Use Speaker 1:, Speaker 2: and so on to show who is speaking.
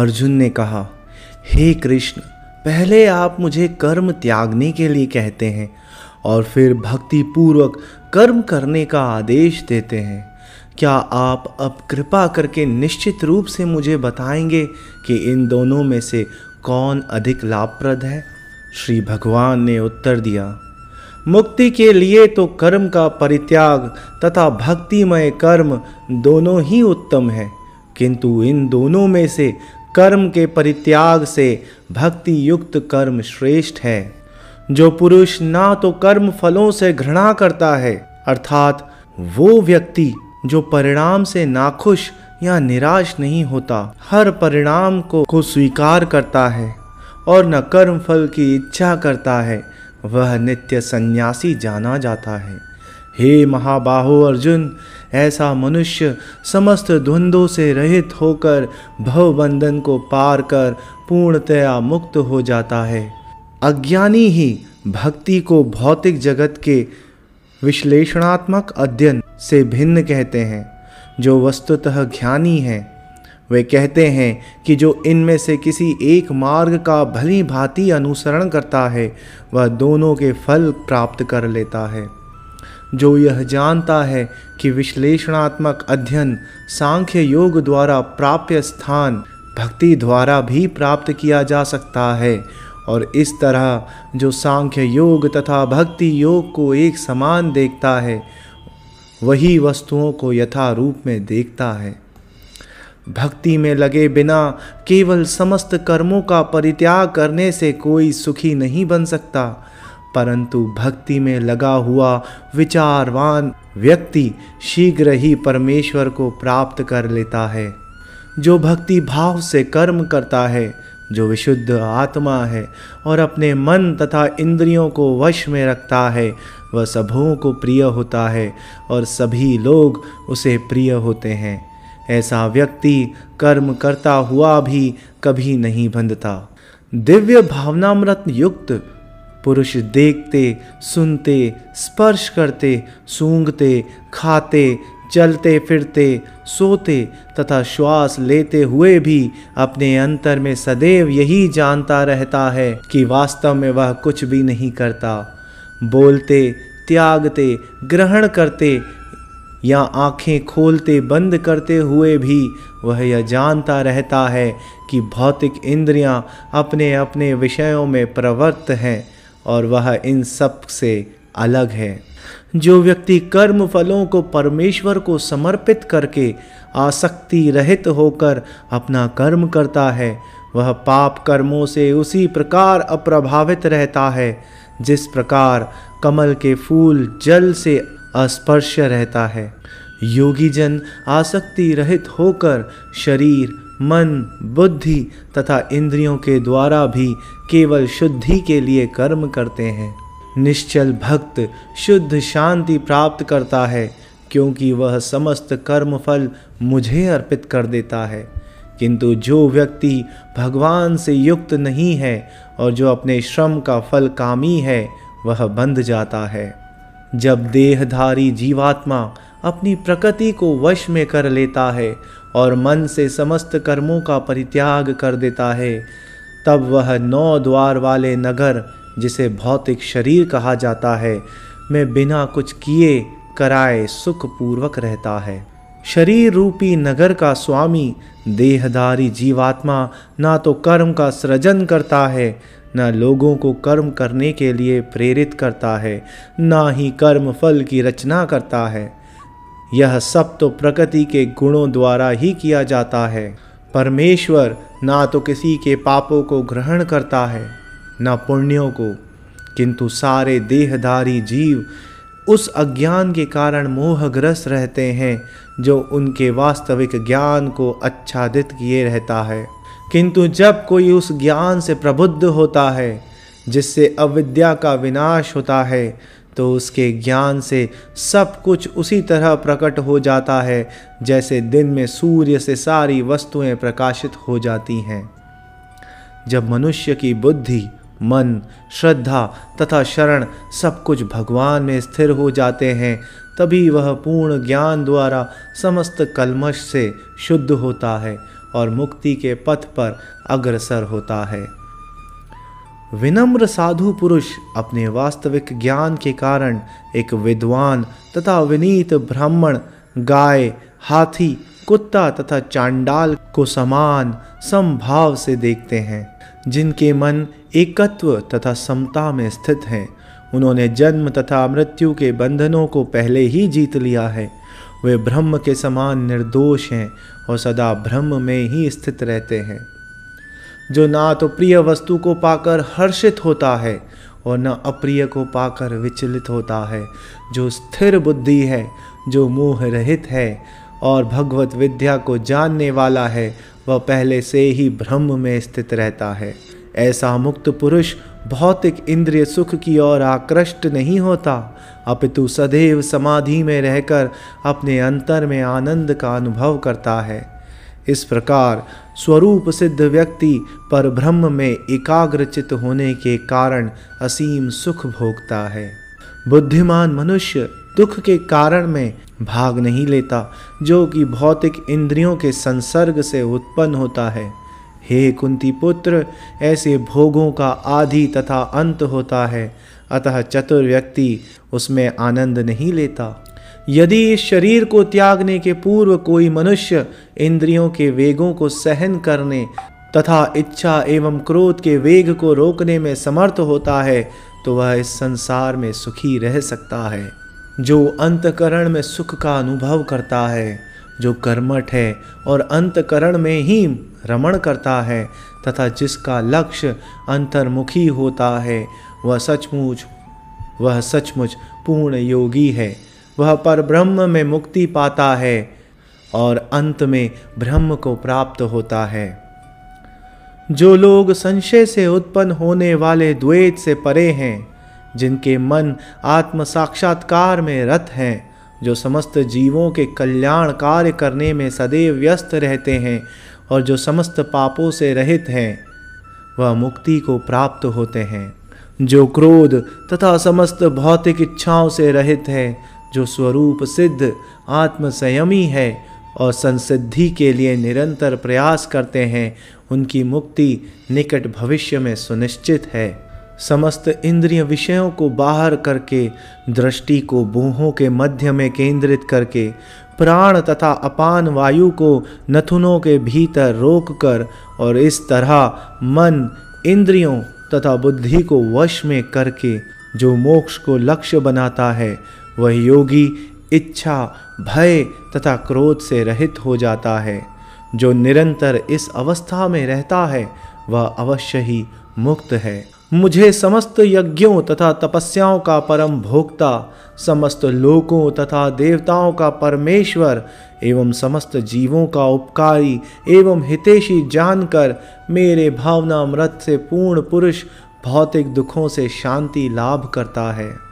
Speaker 1: अर्जुन ने कहा, हे कृष्ण, पहले आप मुझे कर्म त्यागने के लिए कहते हैं और फिर भक्ति पूर्वक कर्म करने का आदेश देते हैं। क्या आप अब कृपा करके निश्चित रूप से मुझे बताएँगे कि इन दोनों में से कौन अधिक लाभप्रद है? श्री भगवान ने उत्तर दिया, मुक्ति के लिए तो कर्म का परित्याग तथा भक्तिमय कर्म दोनों ही उत्तम है, किंतु इन दोनों में से कर्म के परित्याग से भक्ति युक्त कर्म श्रेष्ठ है। जो पुरुष ना तो कर्म फलों से घृणा करता है अर्थात वो व्यक्ति जो परिणाम से नाखुश या निराश नहीं होता हर परिणाम को, को स्वीकार करता है और न कर्म फल की इच्छा करता है वह नित्य सन्यासी जाना जाता है। हे महाबाहो अर्जुन ऐसा मनुष्य समस्त द्वंद्वों से रहित होकर भव बंधन को पार कर पूर्णतया मुक्त हो जाता है। अज्ञानी ही भक्ति को भौतिक जगत के विश्लेषणात्मक अध्ययन से भिन्न कहते हैं। जो वस्तुतः ज्ञानी हैं, वे कहते हैं कि जो इनमें से किसी एक मार्ग का भली भांति अनुसरण करता है, वह दोनों के फल प्राप्त कर लेता है। जो यह जानता है कि विश्लेषणात्मक अध्ययन सांख्य योग द्वारा प्राप्य स्थान भक्ति द्वारा भी प्राप्त किया जा सकता है और इस तरह जो सांख्य योग तथा भक्ति योग को एक समान देखता है, वही वस्तुओं को यथा रूप में देखता है। भक्ति में लगे बिना केवल समस्त कर्मों का परित्याग करने से कोई सुखी नहीं बन सकता। परंतु भक्ति में लगा हुआ विचारवान व्यक्ति शीघ्र ही परमेश्वर को प्राप्त कर लेता है। जो भक्ति भाव से कर्म करता है, जो विशुद्ध आत्मा है और अपने मन तथा इंद्रियों को वश में रखता है, वह सबों को प्रिय होता है और सभी लोग उसे प्रिय होते हैं। ऐसा व्यक्ति कर्म करता हुआ भी कभी नहीं बंधता। दिव्य भावनामृत युक्त पुरुष देखते, सुनते, स्पर्श करते, सूंघते, खाते चलते फिरते, सोते तथा श्वास लेते हुए भी अपने अंतर में सदैव यही जानता रहता है कि वास्तव में वह कुछ भी नहीं करता। बोलते, त्यागते, ग्रहण करते या आँखें खोलते, बंद करते हुए भी वह यह जानता रहता है कि भौतिक इंद्रियाँ अपने अपने विषयों में प्रवृत्त हैं। और वह इन सबसे अलग है। जो व्यक्ति कर्म फलों को परमेश्वर को समर्पित करके आसक्ति रहित होकर अपना कर्म करता है, वह पाप कर्मों से उसी प्रकार अप्रभावित रहता है, जिस प्रकार कमल के फूल जल से अस्पर्श रहता है। योगी जन आसक्ति रहित होकर शरीर मन, बुद्धि तथा इंद्रियों के द्वारा भी केवल शुद्धि के लिए कर्म करते हैं। निश्चल भक्त शुद्ध शांति प्राप्त करता है, क्योंकि वह समस्त कर्म फल मुझे अर्पित कर देता है। किंतु जो व्यक्ति भगवान से युक्त नहीं है और जो अपने श्रम का फल कामी है, वह बंध जाता है। जब देहधारी जीवात्मा अपनी प्रकृति को वश में कर लेता है और मन से समस्त कर्मों का परित्याग कर देता है। तब वह नौ द्वार वाले नगर, जिसे भौतिक शरीर कहा जाता है, में बिना कुछ किए कराए सुखपूर्वक रहता है। शरीर रूपी नगर का स्वामी, देहधारी जीवात्मा, ना तो कर्म का सृजन करता है, न लोगों को कर्म करने के लिए प्रेरित करता है, ना ही कर्म फल की रचना करता है। यह सब तो प्रकृति के गुणों द्वारा ही किया जाता है। परमेश्वर ना तो किसी के पापों को ग्रहण करता है, न पुण्यों को। किंतु सारे देहधारी जीव उस अज्ञान के कारण मोहग्रस्त रहते हैं, जो उनके वास्तविक ज्ञान को आच्छादित किए रहता है। किंतु जब कोई उस ज्ञान से प्रबुद्ध होता है, जिससे अविद्या का विनाश होता है तो उसके ज्ञान से सब कुछ उसी तरह प्रकट हो जाता है, जैसे दिन में सूर्य से सारी वस्तुएँ प्रकाशित हो जाती हैं। जब मनुष्य की बुद्धि, मन, श्रद्धा तथा शरण सब कुछ भगवान में स्थिर हो जाते हैं, तभी वह पूर्ण ज्ञान द्वारा समस्त कलमश से शुद्ध होता है और मुक्ति के पथ पर अग्रसर होता है। विनम्र साधु पुरुष अपने वास्तविक ज्ञान के कारण एक विद्वान तथा विनीत ब्राह्मण, गाय, हाथी, कुत्ता तथा चांडाल को समान समभाव से देखते हैं, जिनके मन एकत्व तथा समता में स्थित हैं। उन्होंने जन्म तथा मृत्यु के बंधनों को पहले ही जीत लिया है। वे ब्रह्म के समान निर्दोष हैं और सदा ब्रह्म में ही स्थित रहते हैं। जो ना तो प्रिय वस्तु को पाकर हर्षित होता है और न अप्रिय को पाकर विचलित होता है, जो स्थिर बुद्धि है, जो मोह रहित है और भगवत विद्या को जानने वाला है, वह पहले से ही ब्रह्म में स्थित रहता है। ऐसा मुक्त पुरुष भौतिक इंद्रिय सुख की ओर आकृष्ट नहीं होता। अपितु सदैव समाधि में रहकर अपने अंतर में आनंद का अनुभव करता है। इस प्रकार स्वरूप सिद्ध व्यक्ति पर ब्रह्म में एकाग्रचित होने के कारण असीम सुख भोगता है। बुद्धिमान मनुष्य दुख के कारण में भाग नहीं लेता, जो कि भौतिक इंद्रियों के संसर्ग से उत्पन्न होता है। हे कुंती पुत्र, ऐसे भोगों का आदि तथा अंत होता है, अतः चतुर व्यक्ति उसमें आनंद नहीं लेता। यदि इस शरीर को त्यागने के पूर्व कोई मनुष्य इंद्रियों के वेगों को सहन करने तथा इच्छा एवं क्रोध के वेग को रोकने में समर्थ होता है तो वह इस संसार में सुखी रह सकता है, जो अंतकरण में सुख का अनुभव करता है, जो कर्मठ है और अंतकरण में ही रमण करता है, तथा जिसका लक्ष्य अंतर्मुखी होता है, वह सचमुच वह सचमुच पूर्ण योगी है। वह पर ब्रह्म में मुक्ति पाता है और अंत में ब्रह्म को प्राप्त होता है। जो लोग संशय से उत्पन्न होने वाले द्वैत से परे हैं, जिनके मन आत्म साक्षात्कार में रत हैं, जो समस्त जीवों के कल्याण कार्य करने में सदैव व्यस्त रहते हैं और जो समस्त पापों से रहित हैं, वह मुक्ति को प्राप्त होते हैं। जो क्रोध तथा समस्त भौतिक इच्छाओं से रहित है जो स्वरूप सिद्ध, आत्मसंयमी है और संसिद्धि के लिए निरंतर प्रयास करते हैं, उनकी मुक्ति निकट भविष्य में सुनिश्चित है। समस्त इंद्रिय विषयों को बाहर करके, दृष्टि को बूहों के मध्य में केंद्रित करके, प्राण तथा अपान वायु को नथुनों के भीतर रोक कर और इस तरह मन, इंद्रियों तथा बुद्धि को वश में करके, जो मोक्ष को लक्ष्य बनाता है वह योगी इच्छा, भय तथा क्रोध से रहित हो जाता है। जो निरंतर इस अवस्था में रहता है, वह अवश्य ही मुक्त है। मुझे समस्त यज्ञों तथा तपस्याओं का परम भोक्ता, समस्त लोकों तथा देवताओं का परमेश्वर, एवं समस्त जीवों का उपकारी एवं हितेशी जानकर मेरे भावना मृत से पूर्ण पुरुष भौतिक दुखों से शांति लाभ करता है।